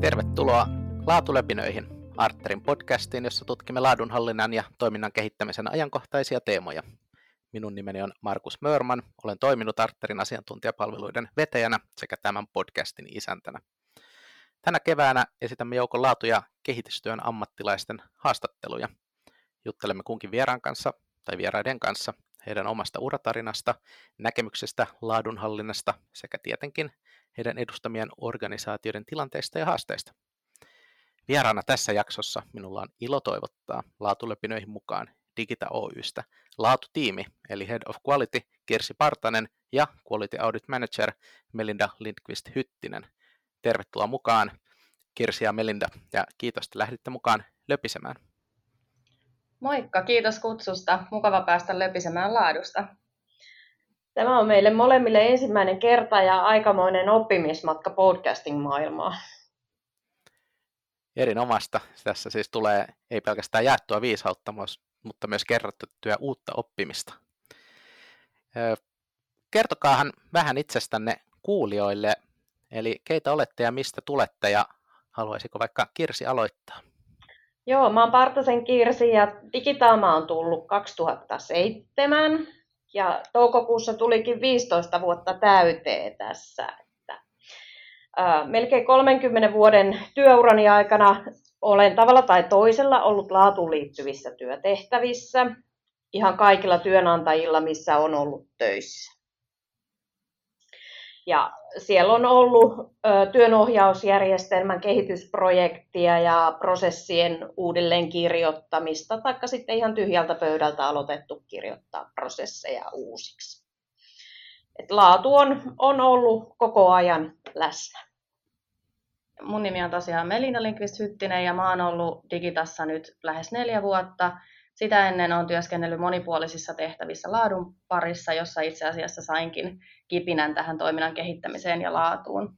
Tervetuloa Laatulepinöihin, Arterin podcastiin, jossa tutkimme laadunhallinnan ja toiminnan kehittämisen ajankohtaisia teemoja. Minun nimeni on Markus Mörman, olen toiminut Arterin asiantuntijapalveluiden vetäjänä sekä tämän podcastin isäntänä. Tänä keväänä esitämme joukon laatu- ja kehitystyön ammattilaisten haastatteluja. Juttelemme kunkin vieraan kanssa tai vieraiden kanssa heidän omasta uratarinasta, näkemyksestä laadunhallinnasta sekä tietenkin heidän edustamien organisaatioiden tilanteista ja haasteista. Vieraana tässä jaksossa minulla on ilo toivottaa laatulepinöihin mukaan Digita Oystä laatutiimi, eli Head of Quality Kirsi Partanen ja Quality Audit Manager Melinda Lindqvist Hyttinen. Tervetuloa mukaan Kirsi ja Melinda ja kiitos, että lähditte mukaan löpisemään. Moikka, kiitos kutsusta. Mukava päästä löpisemään laadusta. Tämä on meille molemmille ensimmäinen kerta ja aikamoinen oppimismatka podcasting-maailmaa. Erinomaista. Tässä siis tulee ei pelkästään jaettua viisautta, mutta myös kerrottuja uutta oppimista. Kertokaahan vähän itsestänne kuulijoille, eli keitä olette ja mistä tulette ja haluaisiko vaikka Kirsi aloittaa? Joo, mä oon Partasen Kirsi ja Digitaama on tullut 2007 ja toukokuussa tulikin 15 vuotta täyteen tässä. Että, ää, melkein 30 vuoden työurani aikana olen tavalla tai toisella ollut laatuun liittyvissä työtehtävissä ihan kaikilla työnantajilla, missä on ollut töissä. Ja siellä on ollut työnohjausjärjestelmän kehitysprojektia ja prosessien uudelleenkirjoittamista, taikka sitten ihan tyhjältä pöydältä aloitettu kirjoittaa prosesseja uusiksi. Et laatu on, on ollut koko ajan läsnä. Mun nimi on tosiaan Melina Linkvist Hyttinen ja mä oon ollut Digitassa nyt lähes neljä vuotta. Sitä ennen olen työskennellyt monipuolisissa tehtävissä laadun parissa, jossa itse asiassa sainkin kipinän tähän toiminnan kehittämiseen ja laatuun.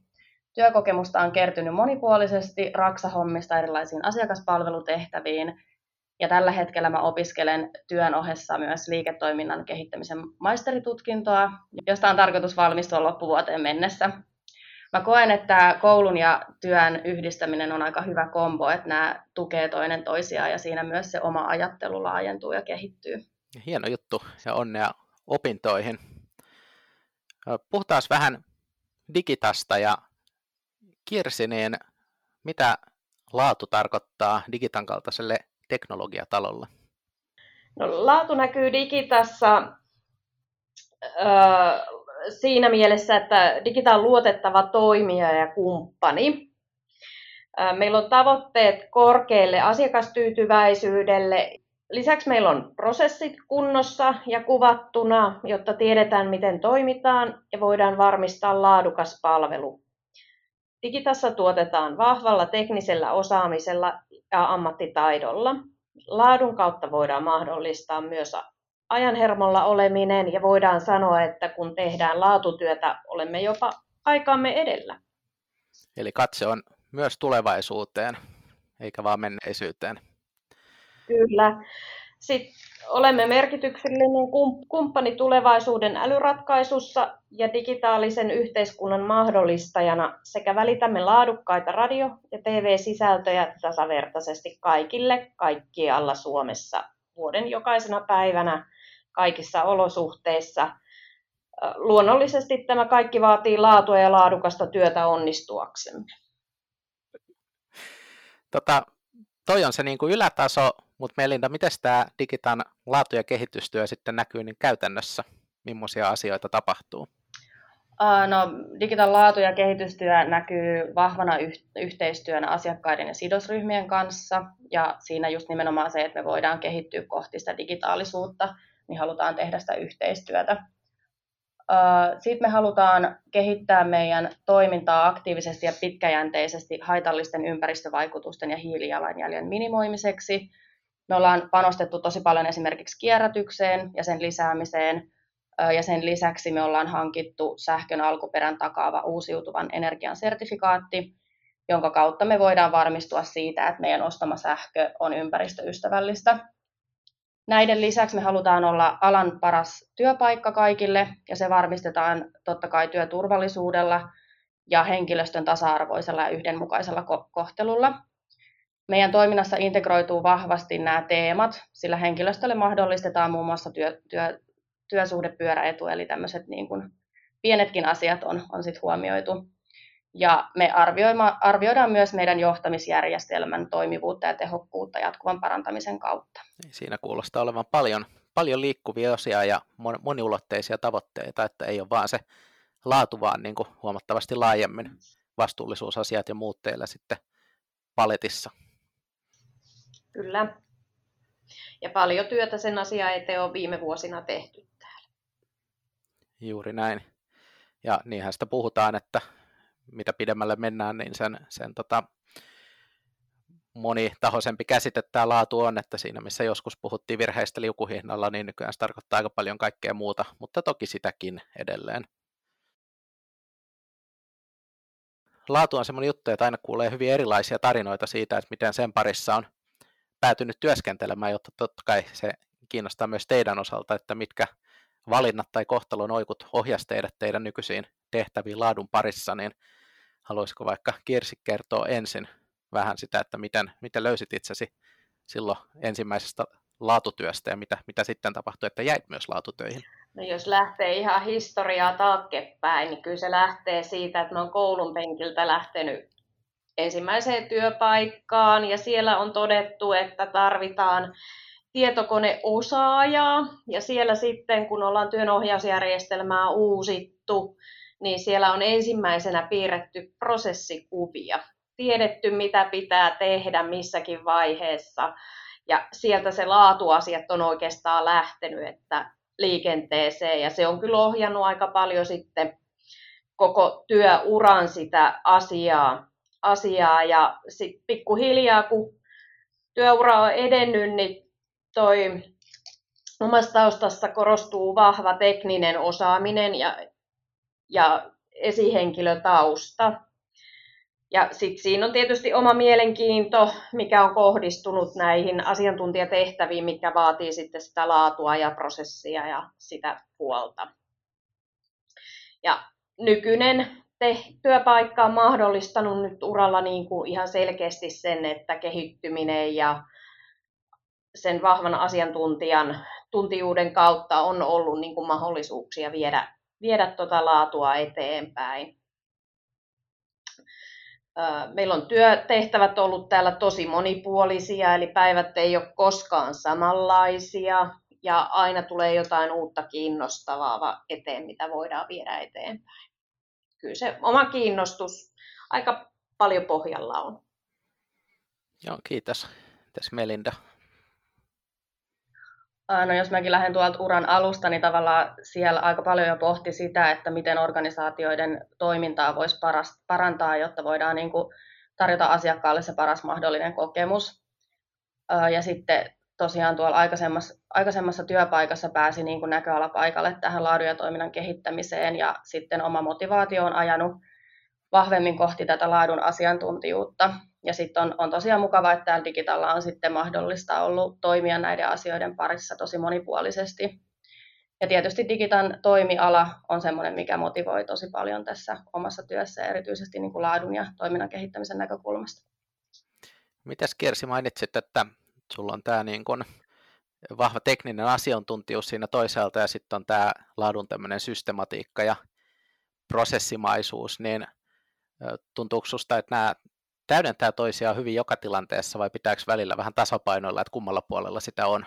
Työkokemusta on kertynyt monipuolisesti raksahommista erilaisiin asiakaspalvelutehtäviin, ja tällä hetkellä mä opiskelen työn ohessa myös liiketoiminnan kehittämisen maisteritutkintoa, josta on tarkoitus valmistua loppuvuoteen mennessä. Mä koen, että koulun ja työn yhdistäminen on aika hyvä kombo, että nämä tukee toinen toisiaan ja siinä myös se oma ajattelu laajentuu ja kehittyy. Hieno juttu ja onnea opintoihin. Puhutaan vähän digitasta ja Kirsi, niin mitä laatu tarkoittaa digitan kaltaiselle teknologiatalolle? No, laatu näkyy digitassa ö, siinä mielessä, että digita on luotettava toimija ja kumppani. Meillä on tavoitteet korkealle asiakastyytyväisyydelle. Lisäksi meillä on prosessit kunnossa ja kuvattuna, jotta tiedetään, miten toimitaan ja voidaan varmistaa laadukas palvelu. Digitassa tuotetaan vahvalla teknisellä osaamisella ja ammattitaidolla. Laadun kautta voidaan mahdollistaa myös ajanhermolla oleminen ja voidaan sanoa, että kun tehdään laatutyötä, olemme jopa aikaamme edellä. Eli katse on myös tulevaisuuteen, eikä vaan menneisyyteen. Kyllä. Sitten olemme merkityksellinen kumppani tulevaisuuden älyratkaisussa ja digitaalisen yhteiskunnan mahdollistajana sekä välitämme laadukkaita radio- ja TV-sisältöjä tasavertaisesti kaikille kaikkialla Suomessa vuoden jokaisena päivänä kaikissa olosuhteissa. Luonnollisesti tämä kaikki vaatii laatua ja laadukasta työtä onnistuaksemme. Tota, toi on se niin kuin ylätaso, mutta Melinda, miten tämä digitan laatu- ja kehitystyö sitten näkyy niin käytännössä? Millaisia asioita tapahtuu? No, digitan laatu- ja kehitystyö näkyy vahvana yhteistyönä asiakkaiden ja sidosryhmien kanssa. Ja siinä just nimenomaan se, että me voidaan kehittyä kohti sitä digitaalisuutta, niin halutaan tehdä sitä yhteistyötä. Sitten me halutaan kehittää meidän toimintaa aktiivisesti ja pitkäjänteisesti haitallisten ympäristövaikutusten ja hiilijalanjäljen minimoimiseksi. Me ollaan panostettu tosi paljon esimerkiksi kierrätykseen ja sen lisäämiseen, ja sen lisäksi me ollaan hankittu sähkön alkuperän takaava uusiutuvan energian sertifikaatti, jonka kautta me voidaan varmistua siitä, että meidän ostama sähkö on ympäristöystävällistä. Näiden lisäksi me halutaan olla alan paras työpaikka kaikille ja se varmistetaan totta kai työturvallisuudella ja henkilöstön tasa-arvoisella ja yhdenmukaisella kohtelulla. Meidän toiminnassa integroituu vahvasti nämä teemat, sillä henkilöstölle mahdollistetaan muun muassa työ, työ, työsuhdepyöräetu, eli tämmöiset niin kuin pienetkin asiat on, on sit huomioitu. Ja me arvioidaan myös meidän johtamisjärjestelmän toimivuutta ja tehokkuutta jatkuvan parantamisen kautta. Siinä kuulostaa olevan paljon, paljon liikkuvia osia ja moniulotteisia tavoitteita, että ei ole vaan se laatu, vaan niin kuin huomattavasti laajemmin vastuullisuusasiat ja muut teillä sitten paletissa. Kyllä. Ja paljon työtä sen asian eteen on viime vuosina tehty täällä. Juuri näin. Ja niinhän sitä puhutaan, että mitä pidemmälle mennään, niin sen, sen tota, monitahoisempi käsite tämä laatu on, että siinä missä joskus puhuttiin virheistä liukuhihnalla, niin nykyään se tarkoittaa aika paljon kaikkea muuta, mutta toki sitäkin edelleen. Laatu on semmoinen juttu, että aina kuulee hyvin erilaisia tarinoita siitä, että miten sen parissa on päätynyt työskentelemään, jotta totta kai se kiinnostaa myös teidän osalta, että mitkä valinnat tai kohtalon oikut ohjasi teidät teidän nykyisiin tehtäviin laadun parissa, niin haluaisiko vaikka Kirsi kertoa ensin vähän sitä, että miten, miten löysit itsesi silloin ensimmäisestä laatutyöstä ja mitä, mitä sitten tapahtui, että jäit myös laatutöihin? No jos lähtee ihan historiaa taaksepäin, niin kyllä se lähtee siitä, että mä oon koulun penkiltä lähtenyt ensimmäiseen työpaikkaan ja siellä on todettu, että tarvitaan tietokoneosaajaa. Ja siellä sitten kun ollaan työnohjausjärjestelmää uusittu, niin siellä on ensimmäisenä piirretty prosessikuvia, tiedetty mitä pitää tehdä missäkin vaiheessa. Ja sieltä se laatuasiat on oikeastaan lähtenyt että liikenteeseen. Ja se on kyllä ohjannut aika paljon sitten koko työuran sitä asiaa, asiaa. Ja sitten pikkuhiljaa kun työura on edennyt, niin toi omassa taustassa korostuu vahva tekninen osaaminen ja, ja esihenkilötausta. Ja sitten siinä on tietysti oma mielenkiinto, mikä on kohdistunut näihin asiantuntijatehtäviin, mikä vaatii sitten sitä laatua ja prosessia ja sitä puolta. Ja nykyinen te, työpaikka on mahdollistanut nyt uralla niin kuin ihan selkeästi sen, että kehittyminen ja sen vahvan asiantuntijan tuntijuuden kautta on ollut niin kuin mahdollisuuksia viedä, viedä tuota laatua eteenpäin. Meillä on työtehtävät ollut täällä tosi monipuolisia, eli päivät ei ole koskaan samanlaisia ja aina tulee jotain uutta kiinnostavaa eteen, mitä voidaan viedä eteenpäin. Kyllä se oma kiinnostus aika paljon pohjalla on. Joo, kiitos. Tässä Melinda. No jos mäkin lähden tuolta uran alusta, niin tavallaan siellä aika paljon jo pohti sitä, että miten organisaatioiden toimintaa voisi parantaa, jotta voidaan niin kuin tarjota asiakkaalle se paras mahdollinen kokemus. Ja sitten tosiaan tuolla aikaisemmassa, aikaisemmassa työpaikassa pääsi niin kuin näköalapaikalle tähän laadun ja toiminnan kehittämiseen ja sitten oma motivaatio on ajanut vahvemmin kohti tätä laadun asiantuntijuutta. Ja sitten on, on tosiaan mukava, että täällä Digitalla on sitten mahdollista ollut toimia näiden asioiden parissa tosi monipuolisesti. Ja tietysti Digitan toimiala on sellainen, mikä motivoi tosi paljon tässä omassa työssä, erityisesti niin kuin laadun ja toiminnan kehittämisen näkökulmasta. Mitäs Kiersi mainitsit, että sulla on tämä niin kuin vahva tekninen asiantuntijuus siinä toisaalta ja sitten on tämä laadun tämmöinen systematiikka ja prosessimaisuus, niin tuntuuko susta, että nämä täydentää toisiaan hyvin joka tilanteessa vai pitääkö välillä vähän tasapainoilla, että kummalla puolella sitä on?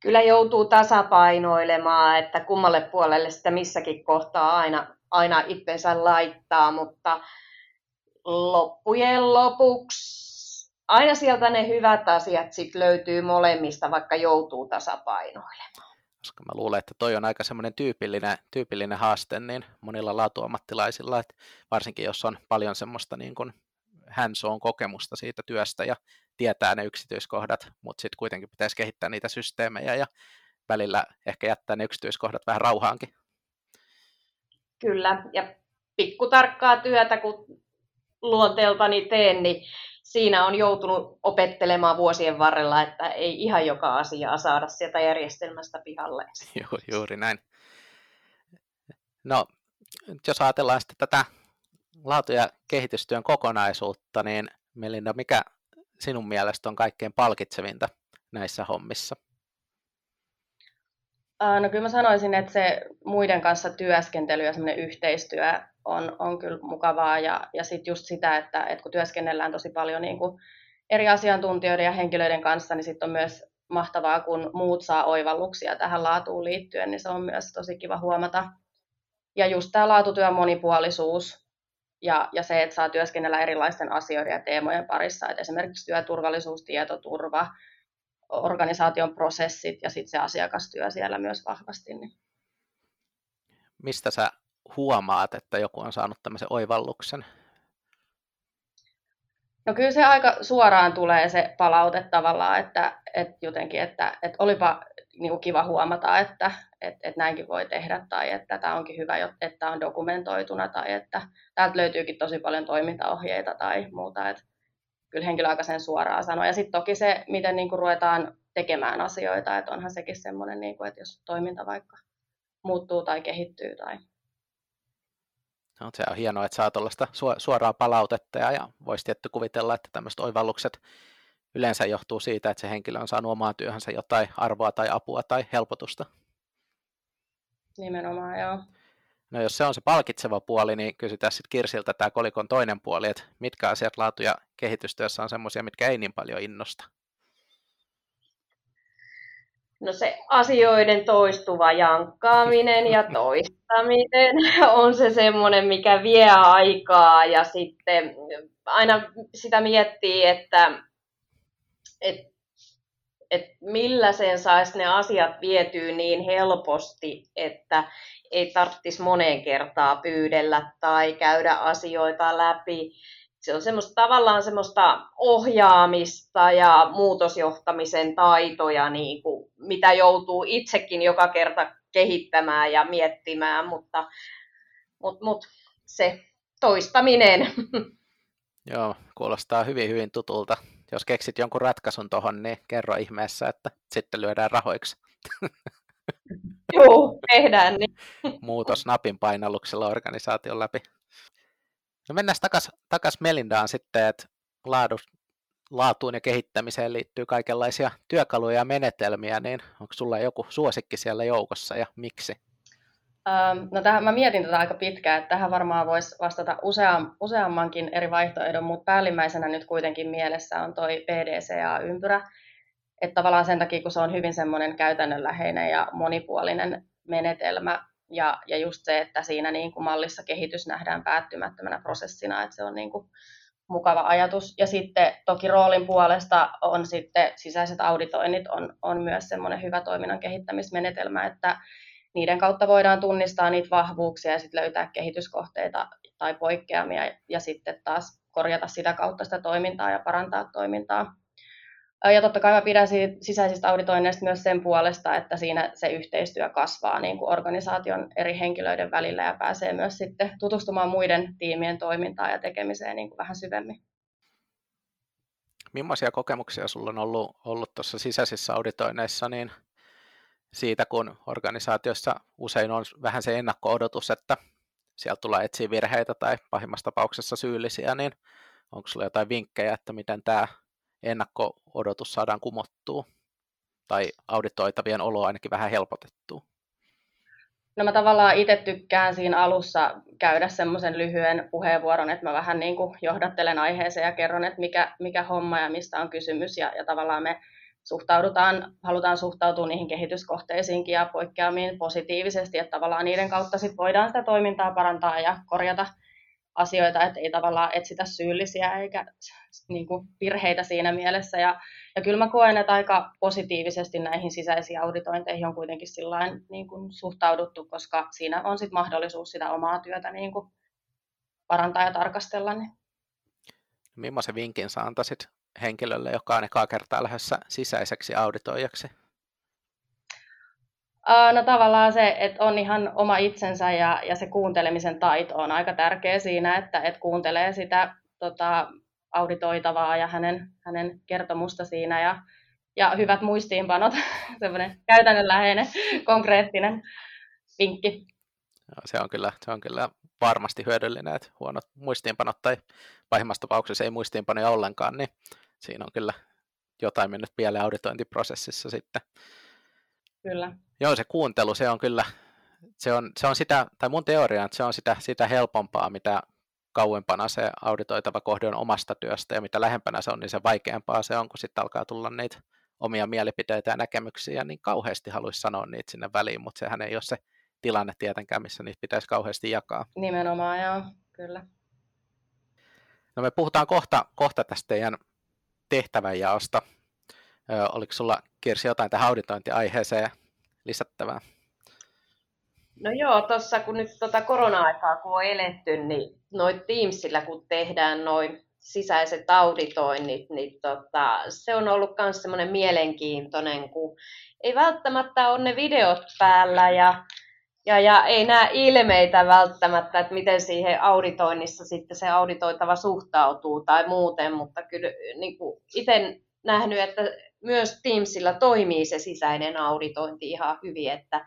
Kyllä joutuu tasapainoilemaan, että kummalle puolelle sitä missäkin kohtaa aina, aina itsensä laittaa, mutta loppujen lopuksi aina sieltä ne hyvät asiat sit löytyy molemmista, vaikka joutuu tasapainoilemaan. Koska mä luulen, että toi on aika semmoinen tyypillinen, tyypillinen haaste niin monilla laatuammattilaisilla, että varsinkin jos on paljon semmoista niin kuin hands on kokemusta siitä työstä ja tietää ne yksityiskohdat, mutta sitten kuitenkin pitäisi kehittää niitä systeemejä ja välillä ehkä jättää ne yksityiskohdat vähän rauhaankin. Kyllä, ja pikkutarkkaa työtä, kun luonteeltani teen, niin siinä on joutunut opettelemaan vuosien varrella, että ei ihan joka asiaa saada sieltä järjestelmästä pihalle. Joo, juuri näin. No, jos ajatellaan sitten tätä laatu- ja kehitystyön kokonaisuutta, niin Melinda, mikä sinun mielestä on kaikkein palkitsevinta näissä hommissa? No kyllä mä sanoisin, että se muiden kanssa työskentely ja semmoinen yhteistyö on, on kyllä mukavaa ja, ja sitten just sitä, että, että kun työskennellään tosi paljon niin kuin eri asiantuntijoiden ja henkilöiden kanssa, niin sitten on myös mahtavaa, kun muut saa oivalluksia tähän laatuun liittyen, niin se on myös tosi kiva huomata. Ja just tämä laatutyön monipuolisuus ja, ja se, että saa työskennellä erilaisten asioiden ja teemojen parissa, että esimerkiksi työturvallisuus, tietoturva, organisaation prosessit ja sitten se asiakastyö siellä myös vahvasti. Niin. Mistä sä huomaat, että joku on saanut tämmöisen oivalluksen? No kyllä se aika suoraan tulee se palaute tavallaan, että, että jotenkin, että, että olipa niin kuin kiva huomata, että, että, että näinkin voi tehdä tai että tämä onkin hyvä, että on dokumentoituna tai että täältä löytyykin tosi paljon toimintaohjeita tai muuta. Että kyllä henkilö aika sen suoraan sanoo. Ja sitten toki se, miten niin kuin ruvetaan tekemään asioita, että onhan sekin semmoinen, niin kuin, että jos toiminta vaikka muuttuu tai kehittyy tai No, se on hienoa, että saa tuollaista suoraa palautetta ja, ja voisi tietty kuvitella, että tämmöiset oivallukset yleensä johtuu siitä, että se henkilö on saanut omaan työhönsä jotain arvoa tai apua tai helpotusta. Nimenomaan, joo. No jos se on se palkitseva puoli, niin kysytään sitten Kirsiltä tämä kolikon toinen puoli, että mitkä asiat laatu- ja kehitystyössä on semmoisia, mitkä ei niin paljon innosta? No se asioiden toistuva jankkaaminen ja toistaminen on se semmoinen, mikä vie aikaa ja sitten aina sitä miettii, että, että, että millä sen saisi ne asiat vietyä niin helposti, että ei tarvitsisi moneen kertaa pyydellä tai käydä asioita läpi se on semmoista, tavallaan semmoista ohjaamista ja muutosjohtamisen taitoja, niin kuin, mitä joutuu itsekin joka kerta kehittämään ja miettimään, mutta, mutta, mutta se toistaminen. Joo, kuulostaa hyvin hyvin tutulta. Jos keksit jonkun ratkaisun tuohon, niin kerro ihmeessä, että sitten lyödään rahoiksi. Joo, tehdään niin. Muutos napin painalluksella organisaation läpi. No mennään takaisin takas Melindaan sitten, että laadu, laatuun ja kehittämiseen liittyy kaikenlaisia työkaluja ja menetelmiä, niin onko sulla joku suosikki siellä joukossa ja miksi? Ähm, no tähän, mä mietin tätä aika pitkään, että tähän varmaan voisi vastata useam, useammankin eri vaihtoehdon, mutta päällimmäisenä nyt kuitenkin mielessä on toi PDCA-ympyrä, että tavallaan sen takia, kun se on hyvin semmoinen käytännönläheinen ja monipuolinen menetelmä, ja, ja just se, että siinä niin kuin mallissa kehitys nähdään päättymättömänä prosessina, että se on niin kuin mukava ajatus. Ja sitten toki roolin puolesta on sitten sisäiset auditoinnit on, on myös semmoinen hyvä toiminnan kehittämismenetelmä, että niiden kautta voidaan tunnistaa niitä vahvuuksia ja sitten löytää kehityskohteita tai poikkeamia ja sitten taas korjata sitä kautta sitä toimintaa ja parantaa toimintaa. Ja totta kai mä pidän siitä sisäisistä auditoinneista myös sen puolesta, että siinä se yhteistyö kasvaa niin kuin organisaation eri henkilöiden välillä ja pääsee myös sitten tutustumaan muiden tiimien toimintaan ja tekemiseen niin kuin vähän syvemmin. Millaisia kokemuksia sulla on ollut, ollut tuossa sisäisissä auditoinneissa niin siitä, kun organisaatiossa usein on vähän se ennakko-odotus, että sieltä tulee etsiä virheitä tai pahimmassa tapauksessa syyllisiä, niin onko sulla jotain vinkkejä, että miten tämä ennakko-odotus saadaan kumottua? Tai auditoitavien oloa ainakin vähän helpotettua? No mä tavallaan itse tykkään siinä alussa käydä semmoisen lyhyen puheenvuoron, että mä vähän niin kuin johdattelen aiheeseen ja kerron, että mikä, mikä homma ja mistä on kysymys. Ja, ja tavallaan me suhtaudutaan, halutaan suhtautua niihin kehityskohteisiinkin ja poikkeamiin positiivisesti, että tavallaan niiden kautta sit voidaan sitä toimintaa parantaa ja korjata asioita, että ei tavallaan etsitä syyllisiä eikä niin kuin virheitä siinä mielessä. Ja, ja kyllä mä koen, että aika positiivisesti näihin sisäisiin auditointeihin on kuitenkin sillain, niin kuin suhtauduttu, koska siinä on sit mahdollisuus sitä omaa työtä niin kuin parantaa ja tarkastella. Niin. Millaisen vinkin sä antaisit henkilölle, joka on ekaa kertaa lähdössä sisäiseksi auditoijaksi? No tavallaan se, että on ihan oma itsensä ja, ja se kuuntelemisen taito on aika tärkeä siinä, että, että kuuntelee sitä tota, auditoitavaa ja hänen, hänen kertomusta siinä ja, ja hyvät muistiinpanot, semmoinen käytännönläheinen, konkreettinen vinkki. Se, on kyllä, se on kyllä varmasti hyödyllinen, että huonot muistiinpanot tai pahimmassa tapauksessa ei muistiinpanoja ollenkaan, niin siinä on kyllä jotain mennyt pieleen auditointiprosessissa sitten. Kyllä. Joo, se kuuntelu, se on kyllä, se on, se on sitä, tai mun teoria, että se on sitä, sitä helpompaa, mitä kauempana se auditoitava kohde on omasta työstä, ja mitä lähempänä se on, niin se vaikeampaa se on, kun sitten alkaa tulla niitä omia mielipiteitä ja näkemyksiä, ja niin kauheasti haluaisi sanoa niitä sinne väliin, mutta sehän ei ole se tilanne tietenkään, missä niitä pitäisi kauheasti jakaa. Nimenomaan, joo, kyllä. No me puhutaan kohta, kohta tästä teidän tehtävänjaosta. Oliko sulla Kirsi jotain tähän auditointiaiheeseen lisättävää? No joo, tuossa kun nyt tota korona-aikaa kun on eletty, niin noin Teamsillä kun tehdään noin sisäiset auditoinnit, niin tota, se on ollut myös semmoinen mielenkiintoinen, kun ei välttämättä ole ne videot päällä ja, ja, ja ei näe ilmeitä välttämättä, että miten siihen auditoinnissa sitten se auditoitava suhtautuu tai muuten, mutta kyllä niin itse nähnyt, että myös Teamsilla toimii se sisäinen auditointi ihan hyvin, että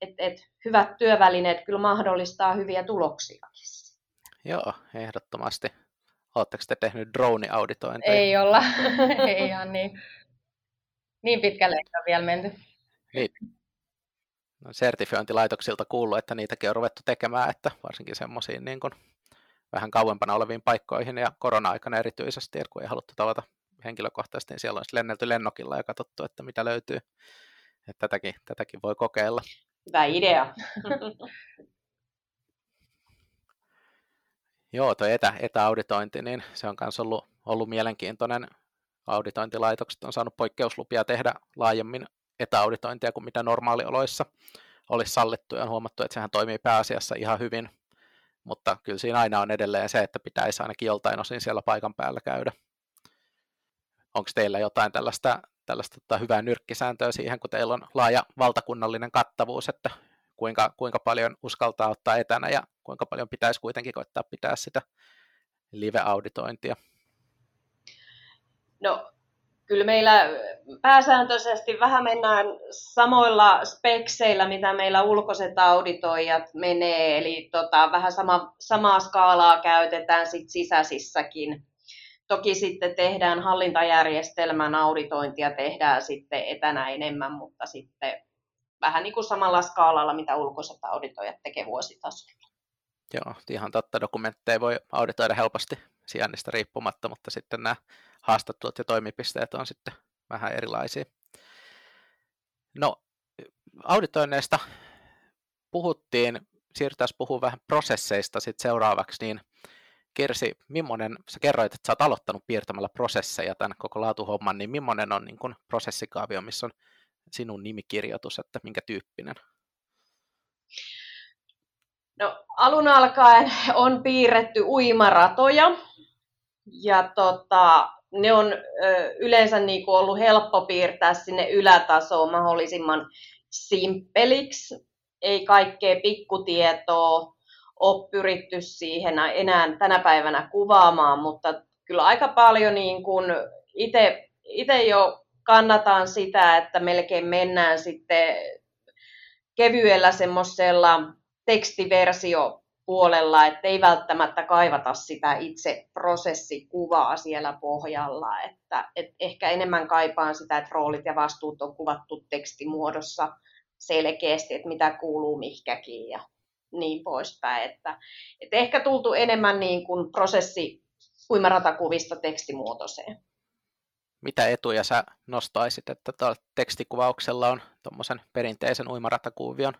et, et hyvät työvälineet kyllä mahdollistaa hyviä tuloksia. Joo, ehdottomasti. Oletteko te tehnyt drone-auditointeja? Ei olla, ei ihan niin, niin pitkälle ei ole vielä menty. Niin. No, sertifiointilaitoksilta kuuluu, että niitäkin on ruvettu tekemään, että varsinkin semmoisiin niin kuin vähän kauempana oleviin paikkoihin ja korona-aikana erityisesti, kun ei haluttu tavata henkilökohtaisesti, niin siellä on lennelty lennokilla ja katsottu, että mitä löytyy. Että tätäkin, tätäkin voi kokeilla. Hyvä idea. Joo, tuo etä, etäauditointi, niin se on myös ollut, ollut mielenkiintoinen. Auditointilaitokset on saanut poikkeuslupia tehdä laajemmin etäauditointia kuin mitä normaalioloissa olisi sallittu ja on huomattu, että sehän toimii pääasiassa ihan hyvin, mutta kyllä siinä aina on edelleen se, että pitäisi ainakin joltain osin siellä paikan päällä käydä. Onko teillä jotain tällaista, tällaista tota, hyvää nyrkkisääntöä siihen, kun teillä on laaja valtakunnallinen kattavuus, että kuinka, kuinka paljon uskaltaa ottaa etänä ja kuinka paljon pitäisi kuitenkin koittaa pitää sitä live-auditointia? No, kyllä meillä pääsääntöisesti vähän mennään samoilla spekseillä, mitä meillä ulkoiset auditoijat menee, eli tota, vähän sama, samaa skaalaa käytetään sit sisäisissäkin. Toki sitten tehdään hallintajärjestelmän auditointia, tehdään sitten etänä enemmän, mutta sitten vähän niin kuin samalla skaalalla, mitä ulkoiset auditoijat tekee vuositasolla. Joo, ihan totta. Dokumentteja voi auditoida helposti sijainnista riippumatta, mutta sitten nämä haastattelut ja toimipisteet on sitten vähän erilaisia. No, auditoinneista puhuttiin, siirrytään puhua vähän prosesseista sitten seuraavaksi, niin Kirsi, millainen, sä kerroit, että sä oot aloittanut piirtämällä prosesseja tämän koko laatuhomman, niin millainen on niin kun prosessikaavio, missä on sinun nimikirjoitus, että minkä tyyppinen? No, alun alkaen on piirretty uimaratoja ja tota, ne on ö, yleensä niin kuin ollut helppo piirtää sinne ylätasoon mahdollisimman simppeliksi. Ei kaikkea pikkutietoa ole pyritty siihen enää tänä päivänä kuvaamaan, mutta kyllä aika paljon niin kuin itse jo kannatan sitä, että melkein mennään sitten kevyellä semmoisella tekstiversio puolella, että ei välttämättä kaivata sitä itse prosessikuvaa siellä pohjalla, että, että ehkä enemmän kaipaan sitä, että roolit ja vastuut on kuvattu tekstimuodossa selkeästi, että mitä kuuluu mihkäkin ja niin poispäin, että, että ehkä tultu enemmän niin kuin prosessi uimaratakuvista tekstimuotoiseen. Mitä etuja sä nostaisit, että tekstikuvauksella on tuommoisen perinteisen uimaratakuvion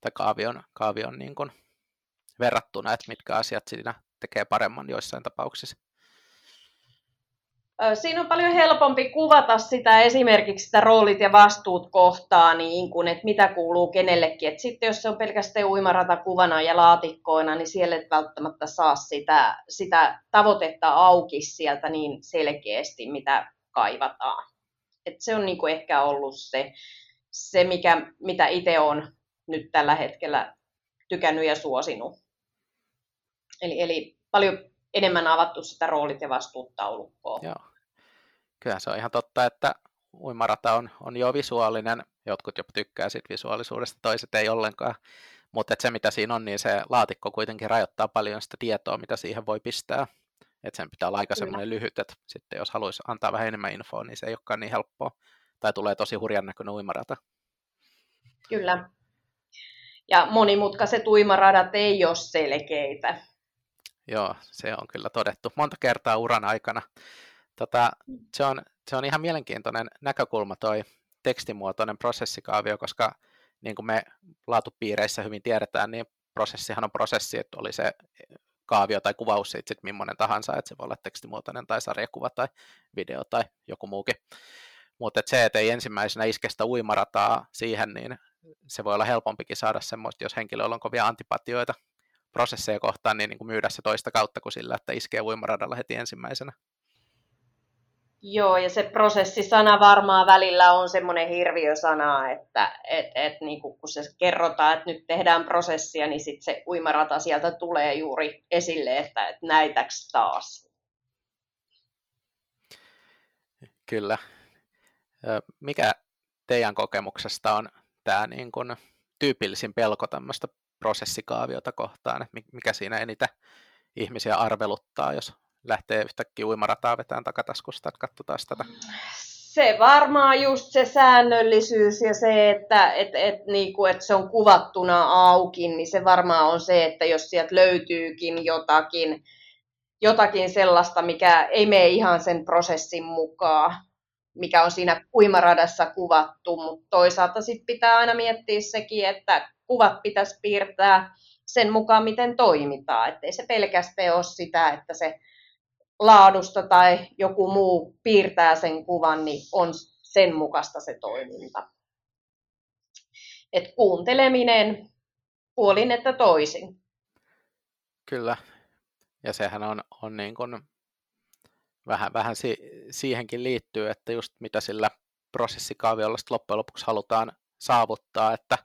tai kaavion, kaavion niin kuin verrattuna, että mitkä asiat siinä tekee paremman joissain tapauksissa? Siinä on paljon helpompi kuvata sitä esimerkiksi sitä roolit ja vastuut kohtaa, niin kuin, että mitä kuuluu kenellekin. Et sitten jos se on pelkästään uimarata kuvana ja laatikkoina, niin siellä et välttämättä saa sitä, sitä tavoitetta auki sieltä niin selkeästi, mitä kaivataan. Et se on niin kuin ehkä ollut se, se mikä, mitä itse on nyt tällä hetkellä tykännyt ja suosinut. Eli, eli paljon enemmän avattu sitä roolit ja vastuut taulukkoa. Joo. Kyllä se on ihan totta, että uimarata on, on jo visuaalinen. Jotkut jopa tykkää siitä visuaalisuudesta, toiset ei ollenkaan. Mutta se, mitä siinä on, niin se laatikko kuitenkin rajoittaa paljon sitä tietoa, mitä siihen voi pistää. Että sen pitää olla aika semmoinen lyhyt, että sitten jos haluaisi antaa vähän enemmän infoa, niin se ei olekaan niin helppoa. Tai tulee tosi hurjan näköinen uimarata. Kyllä. Ja monimutkaiset uimaradat ei ole selkeitä. Joo, se on kyllä todettu monta kertaa uran aikana. Tota, se, on, se on ihan mielenkiintoinen näkökulma toi tekstimuotoinen prosessikaavio, koska niin kuin me laatupiireissä hyvin tiedetään, niin prosessihan on prosessi, että oli se kaavio tai kuvaus siitä sitten millainen tahansa, että se voi olla tekstimuotoinen tai sarjakuva tai video tai joku muukin. Mutta et se, että ei ensimmäisenä iskestä uimarataa siihen, niin se voi olla helpompikin saada semmoista, jos henkilöllä on kovia antipatioita prosesseja kohtaan, niin, niin kuin myydä se toista kautta kuin sillä, että iskee uimaradalla heti ensimmäisenä. Joo, ja se prosessisana varmaan välillä on semmoinen hirviösana, että et, et, niin kun se kerrotaan, että nyt tehdään prosessia, niin sitten se uimarata sieltä tulee juuri esille, että, että näitäks taas. Kyllä. Mikä teidän kokemuksesta on tämä niin kun tyypillisin pelko tämmöistä prosessikaaviota kohtaan, että mikä siinä eniten ihmisiä arveluttaa, jos lähtee yhtäkkiä uimarataa vetään takataskusta, että katsotaan tätä? Se varmaan just se säännöllisyys ja se, että et, et, niinku, et se on kuvattuna auki, niin se varmaan on se, että jos sieltä löytyykin jotakin, jotakin sellaista, mikä ei mene ihan sen prosessin mukaan, mikä on siinä uimaradassa kuvattu, mutta toisaalta sitten pitää aina miettiä sekin, että kuvat pitäisi piirtää sen mukaan, miten toimitaan, ettei se pelkästään ole sitä, että se laadusta tai joku muu piirtää sen kuvan, niin on sen mukaista se toiminta. Et kuunteleminen puolin että toisin. Kyllä. Ja sehän on, on niin kuin vähän, vähän si, siihenkin liittyy, että just mitä sillä prosessikaaviolla loppujen lopuksi halutaan saavuttaa, että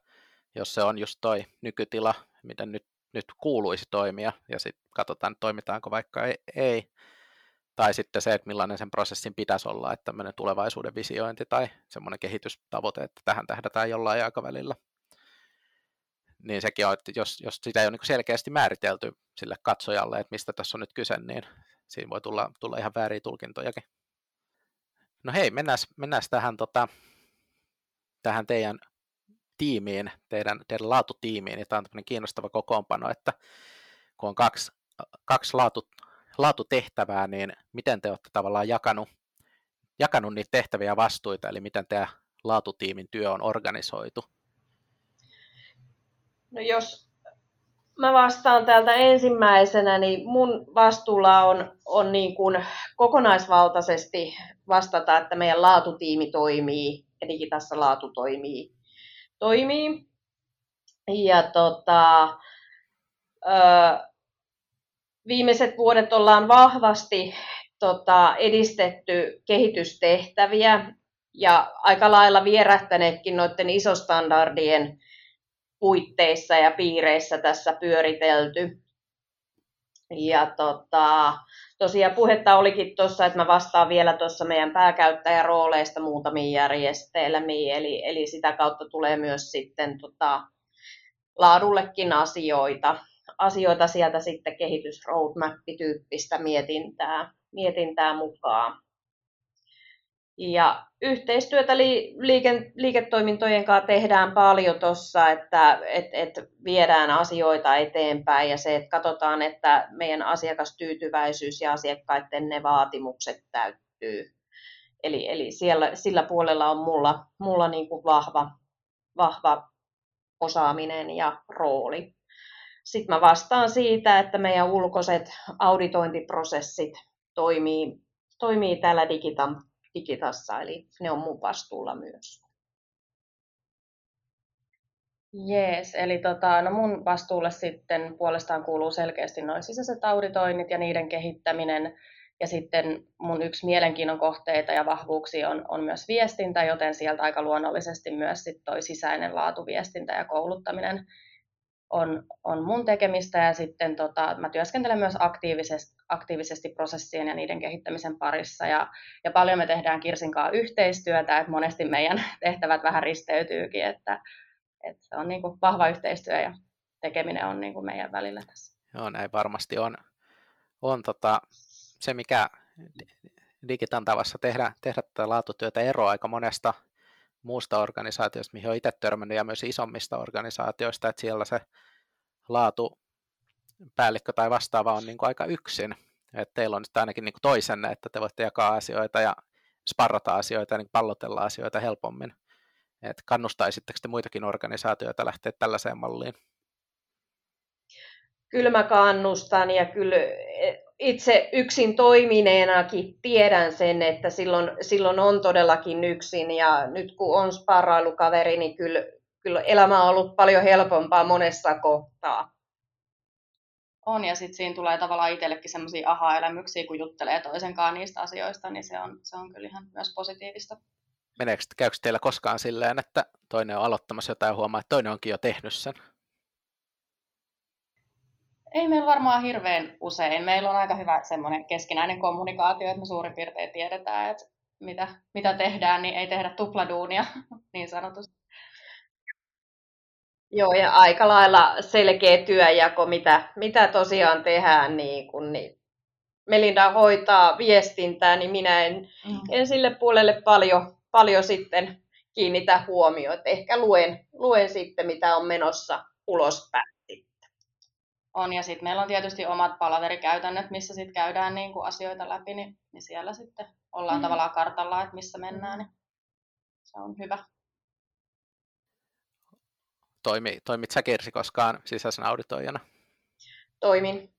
jos se on just toi nykytila, miten nyt, nyt kuuluisi toimia, ja sitten katsotaan, toimitaanko vaikka ei, ei, tai sitten se, että millainen sen prosessin pitäisi olla, että tämmöinen tulevaisuuden visiointi tai semmoinen kehitystavoite, että tähän tähdätään jollain aikavälillä. Niin sekin on, että jos, jos sitä ei ole niin selkeästi määritelty sille katsojalle, että mistä tässä on nyt kyse, niin siinä voi tulla, tulla ihan vääriä tulkintojakin. No hei, mennään, mennään tähän, tota, tähän teidän tiimiin, teidän, teidän laatutiimiin, ja tämä on kiinnostava kokoonpano, että kun on kaksi, kaksi laatu, laatutehtävää, niin miten te olette tavallaan jakanut, jakanut niitä tehtäviä ja vastuita, eli miten tämä laatutiimin työ on organisoitu? No jos mä vastaan täältä ensimmäisenä, niin mun vastuulla on, on niin kuin kokonaisvaltaisesti vastata, että meidän laatutiimi toimii, eli tässä laatu toimii. toimii. Ja tota, viimeiset vuodet ollaan vahvasti tota, edistetty kehitystehtäviä ja aika lailla vierähtäneetkin noiden isostandardien puitteissa ja piireissä tässä pyöritelty. Ja tota, tosiaan puhetta olikin tuossa, että mä vastaan vielä tuossa meidän pääkäyttäjärooleista muutamiin järjestelmiin, eli, eli sitä kautta tulee myös sitten tota, laadullekin asioita asioita sieltä sitten kehitysroadmap-tyyppistä mietintää, mietintää mukaan. Ja yhteistyötä liike, liiketoimintojen kanssa tehdään paljon tuossa, että et, et viedään asioita eteenpäin ja se, että katsotaan, että meidän asiakastyytyväisyys ja asiakkaiden ne vaatimukset täyttyy. Eli, eli siellä, sillä puolella on mulla, mulla niin kuin vahva, vahva osaaminen ja rooli. Sitten mä vastaan siitä, että meidän ulkoiset auditointiprosessit toimii, toimii täällä Digitan, Digitassa, eli ne on mun vastuulla myös. Jees, eli tota, no mun vastuulle sitten puolestaan kuuluu selkeästi noin sisäiset auditoinnit ja niiden kehittäminen. Ja sitten mun yksi mielenkiinnon kohteita ja vahvuuksia on, on myös viestintä, joten sieltä aika luonnollisesti myös sit toi sisäinen laatuviestintä ja kouluttaminen on, on mun tekemistä ja sitten tota, mä työskentelen myös aktiivisesti, aktiivisesti prosessien ja niiden kehittämisen parissa ja, ja paljon me tehdään Kirsin kanssa yhteistyötä, että monesti meidän tehtävät vähän risteytyykin, että, että se on niin kuin vahva yhteistyö ja tekeminen on niin kuin meidän välillä tässä. Joo, näin varmasti on. on tota, se, mikä Digitan tavassa tehdä, tehdä tätä laatutyötä eroa aika monesta muusta organisaatiosta, mihin olen itse törmännyt, ja myös isommista organisaatioista, että siellä se laatu päällikkö tai vastaava on niin kuin aika yksin. Että teillä on nyt ainakin niin kuin toisenne, että te voitte jakaa asioita ja sparrata asioita ja niin pallotella asioita helpommin. Et kannustaisitteko te muitakin organisaatioita lähteä tällaiseen malliin? Kyllä mä kannustan ja kyllä itse yksin toimineenakin tiedän sen, että silloin, silloin on todellakin yksin ja nyt kun on sparrailukaveri, niin kyllä, kyllä elämä on ollut paljon helpompaa monessa kohtaa. On ja sitten siinä tulee tavallaan itsellekin sellaisia aha-elämyksiä, kun juttelee toisenkaan niistä asioista, niin se on, se on kyllä ihan myös positiivista. Meneekö, käykö teillä koskaan silleen, että toinen on aloittamassa jotain ja huomaa, että toinen onkin jo tehnyt sen? Ei meillä varmaan hirveän usein. Meillä on aika hyvä semmoinen keskinäinen kommunikaatio, että me suurin piirtein tiedetään, että mitä, mitä tehdään, niin ei tehdä tupladuunia niin sanotusti. Joo, ja aika lailla selkeä työjako, mitä, mitä tosiaan tehdään, niin kun niin Melinda hoitaa viestintää, niin minä en, mm. en sille puolelle paljon, paljon sitten kiinnitä huomioon. Ehkä luen, luen sitten, mitä on menossa ulospäin on. Ja sitten meillä on tietysti omat palaverikäytännöt, missä sitten käydään niin kuin asioita läpi, niin, niin siellä sitten ollaan mm. tavallaan kartalla, että missä mennään. Niin se on hyvä. Toimi, toimit sä Kirsi koskaan sisäisen auditoijana? Toimin.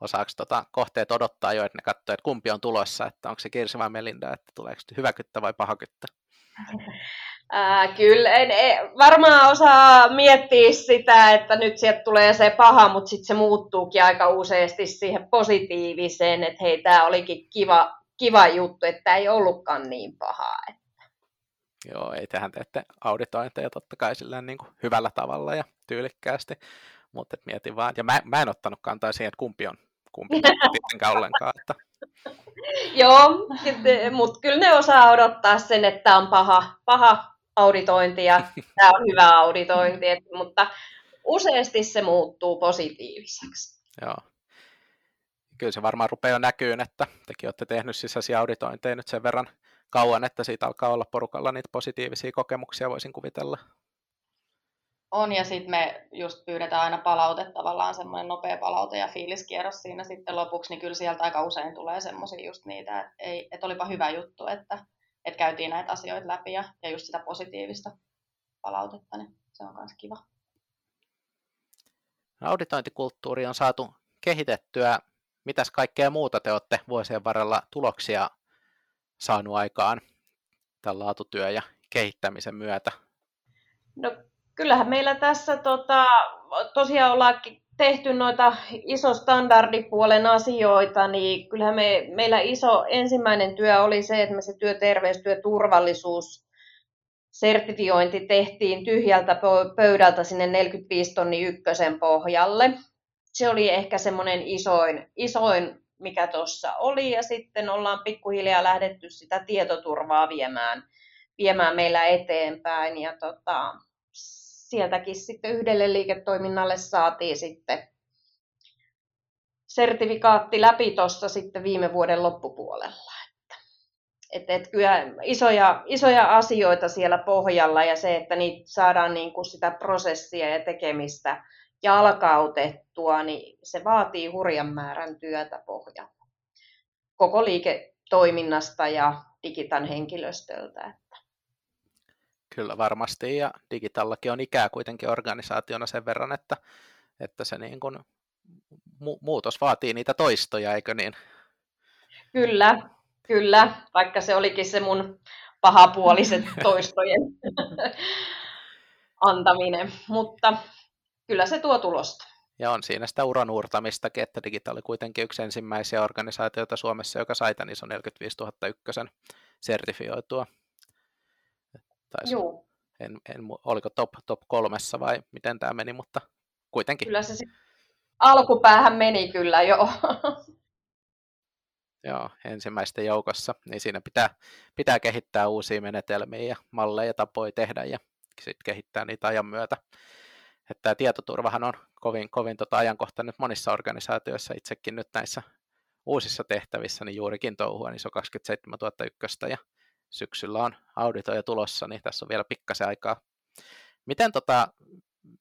Osaako tota kohteet odottaa jo, että ne katsoo, että kumpi on tulossa, että onko se Kirsi vai Melinda, että tuleeko hyvä kyttä vai paha Ää, kyllä, en, en, varmaan osaa miettiä sitä, että nyt sieltä tulee se paha, mutta sitten se muuttuukin aika useasti siihen positiiviseen, että hei, tämä olikin kiva, kiva juttu, että ei ollutkaan niin pahaa. Että. Joo, ei tehän teette auditointeja totta kai sillä niin kuin hyvällä tavalla ja tyylikkäästi, mutta et mietin vaan, ja mä, mä en ottanut kantaa siihen, että kumpi on kumpi tietenkään ollenkaan. Että. Joo, mutta kyllä ne osaa odottaa sen, että on paha, paha auditointi ja tämä on hyvä auditointi, et, mutta useasti se muuttuu positiiviseksi. Joo. Kyllä se varmaan rupeaa näkyyn, että tekin olette tehnyt sisäisiä auditointeja nyt sen verran kauan, että siitä alkaa olla porukalla niitä positiivisia kokemuksia, voisin kuvitella. On, ja sitten me just pyydetään aina palautetta, tavallaan semmoinen nopea palaute ja fiiliskierros siinä sitten lopuksi, niin kyllä sieltä aika usein tulee semmoisia just niitä, että, ei, että olipa hyvä juttu, että, että käytiin näitä asioita läpi ja, ja just sitä positiivista palautetta, niin se on myös kiva. Auditointikulttuuri on saatu kehitettyä. Mitäs kaikkea muuta te olette vuosien varrella tuloksia saanut aikaan tämän laatutyö ja kehittämisen myötä? No kyllähän meillä tässä tota, tosiaan ollaan tehty noita iso standardipuolen asioita, niin kyllähän me, meillä iso ensimmäinen työ oli se, että me se työterveys, työturvallisuus, sertifiointi tehtiin tyhjältä pöydältä sinne 45 tonni ykkösen pohjalle. Se oli ehkä semmoinen isoin, isoin mikä tuossa oli, ja sitten ollaan pikkuhiljaa lähdetty sitä tietoturvaa viemään, viemään meillä eteenpäin. Ja tota, sieltäkin sitten yhdelle liiketoiminnalle saatiin sitten sertifikaatti läpi tuossa sitten viime vuoden loppupuolella. Että, et kyllä isoja, isoja asioita siellä pohjalla ja se, että niitä saadaan niin kuin sitä prosessia ja tekemistä jalkautettua, niin se vaatii hurjan määrän työtä pohjalla. Koko liiketoiminnasta ja digitan henkilöstöltä. Kyllä varmasti, ja digitallakin on ikää kuitenkin organisaationa sen verran, että, että se niin kuin, mu- muutos vaatii niitä toistoja, eikö niin? Kyllä, kyllä, vaikka se olikin se mun pahapuoliset toistojen antaminen, mutta kyllä se tuo tulosta. Ja on siinä sitä uran uurtamistakin, että digitaali kuitenkin yksi ensimmäisiä organisaatioita Suomessa, joka sai tämän ison 45 000 ykkösen sertifioitua Taisi, Joo. En, en, oliko top, top kolmessa vai miten tämä meni, mutta kuitenkin. Kyllä se alkupäähän meni kyllä jo. Joo, ensimmäisten joukossa, niin siinä pitää, pitää kehittää uusia menetelmiä ja malleja ja tapoja tehdä ja sitten kehittää niitä ajan myötä. että tämä tietoturvahan on kovin, kovin tota ajankohtainen nyt monissa organisaatioissa, itsekin nyt näissä uusissa tehtävissä, niin juurikin touhua ISO 27001 ja syksyllä on auditoja tulossa, niin tässä on vielä pikkasen aikaa. Miten tota,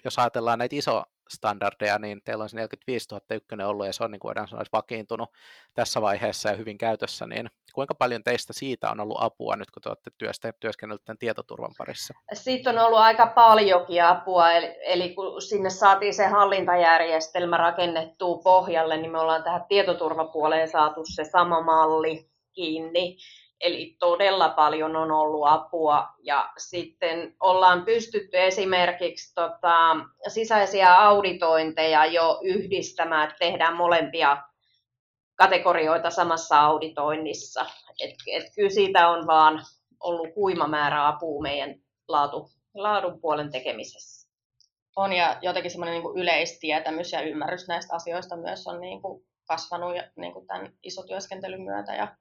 jos ajatellaan näitä iso standardeja, niin teillä on se 45 001 ollut ja se on niin kuin voidaan sanoa vakiintunut tässä vaiheessa ja hyvin käytössä, niin kuinka paljon teistä siitä on ollut apua nyt, kun te olette työstä, työskennellyt tämän tietoturvan parissa? Siitä on ollut aika paljonkin apua, eli, eli kun sinne saatiin se hallintajärjestelmä rakennettua pohjalle, niin me ollaan tähän tietoturvapuoleen saatu se sama malli kiinni. Eli todella paljon on ollut apua ja sitten ollaan pystytty esimerkiksi tota, sisäisiä auditointeja jo yhdistämään, että tehdään molempia kategorioita samassa auditoinnissa. Et, et kyllä siitä on vaan ollut huima määrä apua meidän laatu, laadun puolen tekemisessä. On ja jotenkin semmoinen niin yleistietämys ja ymmärrys näistä asioista myös on niin kuin kasvanut niin kuin tämän isotyöskentelyn myötä ja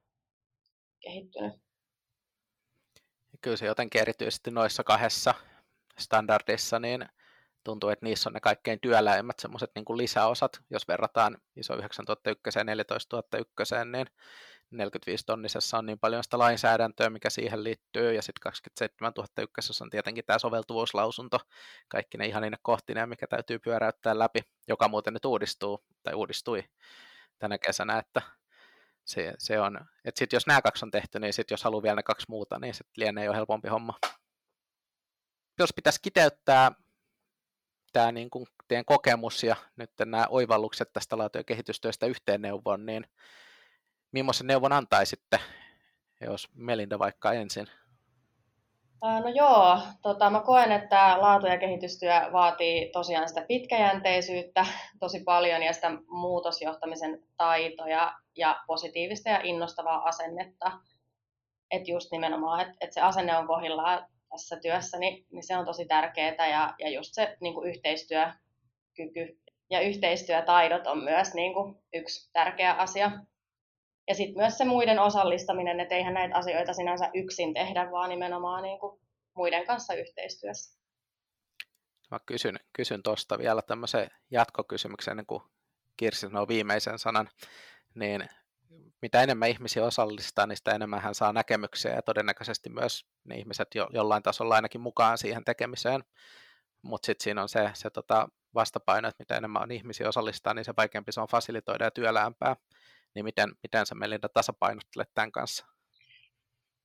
kehittynyt. Kyllä se jotenkin erityisesti noissa kahdessa standardissa, niin tuntuu, että niissä on ne kaikkein työläimmät semmoiset niin lisäosat, jos verrataan ISO 9001 ja 14001, niin 45 tonnisessa on niin paljon sitä lainsäädäntöä, mikä siihen liittyy, ja sitten 27001 on tietenkin tämä soveltuvuuslausunto, kaikki ne ihan niille kohtineen, mikä täytyy pyöräyttää läpi, joka muuten nyt uudistuu, tai uudistui tänä kesänä, että se, se on, että sitten jos nämä kaksi on tehty, niin sitten jos haluaa vielä ne kaksi muuta, niin sitten lienee jo helpompi homma. Jos pitäisi kiteyttää tämä niin kuin teidän kokemus ja nyt nämä oivallukset tästä laatu- ja kehitystyöstä yhteen neuvon, niin millaisen neuvon antaisitte, jos Melinda vaikka ensin? No joo, tota, mä koen, että laatu- ja kehitystyö vaatii tosiaan sitä pitkäjänteisyyttä tosi paljon ja sitä muutosjohtamisen taitoja ja positiivista ja innostavaa asennetta. Että just nimenomaan, että et se asenne on kohdillaan tässä työssä, niin, niin se on tosi tärkeää ja, ja just se niin kuin yhteistyökyky ja yhteistyötaidot on myös niin kuin yksi tärkeä asia. Ja sitten myös se muiden osallistaminen, että eihän näitä asioita sinänsä yksin tehdä, vaan nimenomaan niin kuin muiden kanssa yhteistyössä. Mä kysyn, kysyn tuosta vielä tämmöisen jatkokysymyksen, ennen kuin Kirsi sanoo viimeisen sanan, niin mitä enemmän ihmisiä osallistaa, niin sitä enemmän hän saa näkemyksiä ja todennäköisesti myös ne ihmiset jo, jollain tasolla ainakin mukaan siihen tekemiseen. Mutta sitten siinä on se, se tota vastapaino, että mitä enemmän on ihmisiä osallistaa, niin se vaikeampi se on fasilitoida ja työläämpää. Niin miten, miten sä Melinda tasapainottelet tämän kanssa?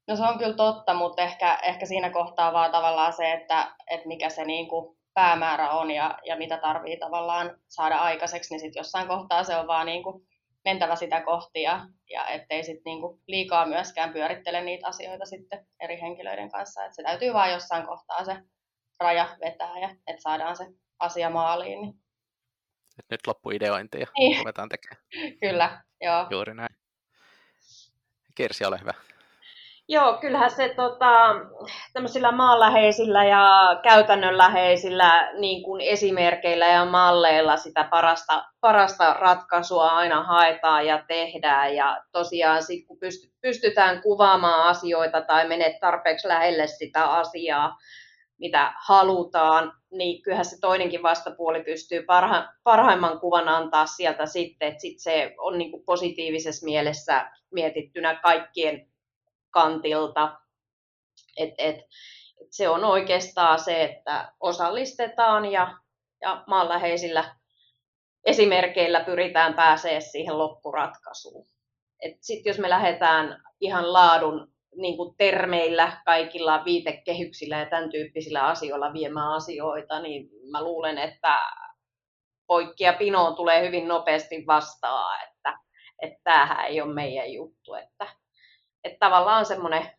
No se on kyllä totta, mutta ehkä, ehkä siinä kohtaa vaan tavallaan se, että, että mikä se niin kuin päämäärä on ja, ja mitä tarvii tavallaan saada aikaiseksi, niin sitten jossain kohtaa se on vaan niin kuin mentävä sitä kohti ja, ja ettei sit niinku liikaa myöskään pyörittele niitä asioita sitten eri henkilöiden kanssa. Et se täytyy vaan jossain kohtaa se raja vetää ja että saadaan se asia maaliin. Niin. Et nyt loppu ideointi ja niin. ruvetaan tekemään. Kyllä, joo. Juuri näin. Kirsi, ole hyvä. Joo, kyllähän se tota, tämmöisillä maanläheisillä ja käytännönläheisillä niin kuin esimerkkeillä ja malleilla sitä parasta, parasta ratkaisua aina haetaan ja tehdään. Ja tosiaan sit, kun pystytään kuvaamaan asioita tai menet tarpeeksi lähelle sitä asiaa, mitä halutaan, niin kyllähän se toinenkin vastapuoli pystyy parha, parhaimman kuvan antaa sieltä sitten, että sit se on niin positiivisessa mielessä mietittynä kaikkien kantilta. Et, et, et se on oikeastaan se, että osallistetaan ja, ja maanläheisillä esimerkkeillä pyritään pääsee siihen loppuratkaisuun. Sitten jos me lähdetään ihan laadun niin kuin termeillä, kaikilla viitekehyksillä ja tämän tyyppisillä asioilla viemään asioita, niin mä luulen, että poikkia pinoon tulee hyvin nopeasti vastaan, että, että tämähän ei ole meidän juttu. Että että tavallaan semmoinen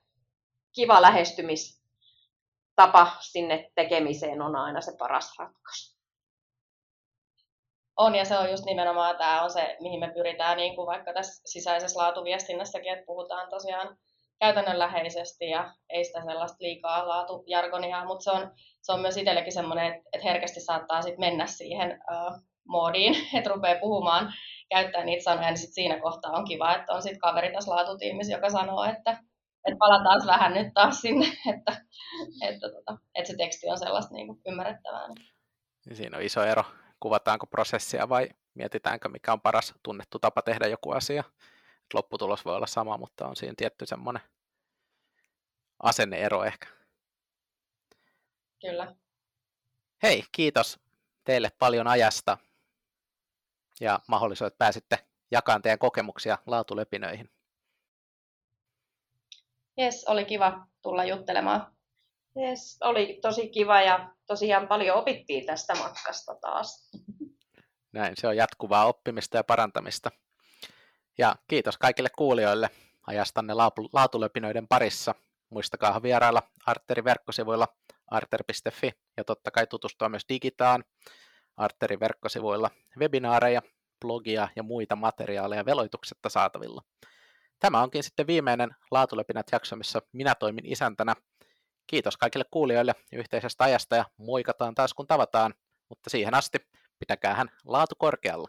kiva lähestymistapa sinne tekemiseen on aina se paras ratkaisu. On, ja se on just nimenomaan tämä on se, mihin me pyritään, niin kuin vaikka tässä sisäisessä laatuviestinnässäkin, että puhutaan tosiaan käytännönläheisesti ja ei sitä sellaista liikaa laatujargonia, mutta se on, se on myös itsellekin semmoinen, että, että herkästi saattaa sit mennä siihen uh, moodiin, että rupeaa puhumaan käyttää niitä sanoja, niin sit siinä kohtaa on kiva, että on sitten kaveri tässä laatutiimissä, joka sanoo, että, että palataan vähän nyt taas sinne, että, että, tota, että se teksti on sellaista niin kuin ymmärrettävää. Siinä on iso ero, kuvataanko prosessia vai mietitäänkö, mikä on paras tunnettu tapa tehdä joku asia. Lopputulos voi olla sama, mutta on siinä tietty semmoinen asenneero ehkä. Kyllä. Hei, kiitos teille paljon ajasta ja mahdollisuudet, että pääsitte jakamaan teidän kokemuksia laatulepinöihin. Jes, oli kiva tulla juttelemaan. Yes, oli tosi kiva ja tosiaan paljon opittiin tästä matkasta taas. Näin, se on jatkuvaa oppimista ja parantamista. Ja kiitos kaikille kuulijoille ajastanne laatulepinöiden parissa. Muistakaa vierailla Arterin verkkosivuilla arter.fi ja totta kai tutustua myös digitaan Arterin verkkosivuilla webinaareja, blogia ja muita materiaaleja veloituksetta saatavilla. Tämä onkin sitten viimeinen Laatulepinät jakso, missä minä toimin isäntänä. Kiitos kaikille kuulijoille yhteisestä ajasta ja moikataan taas kun tavataan, mutta siihen asti pitäkäähän laatu korkealla.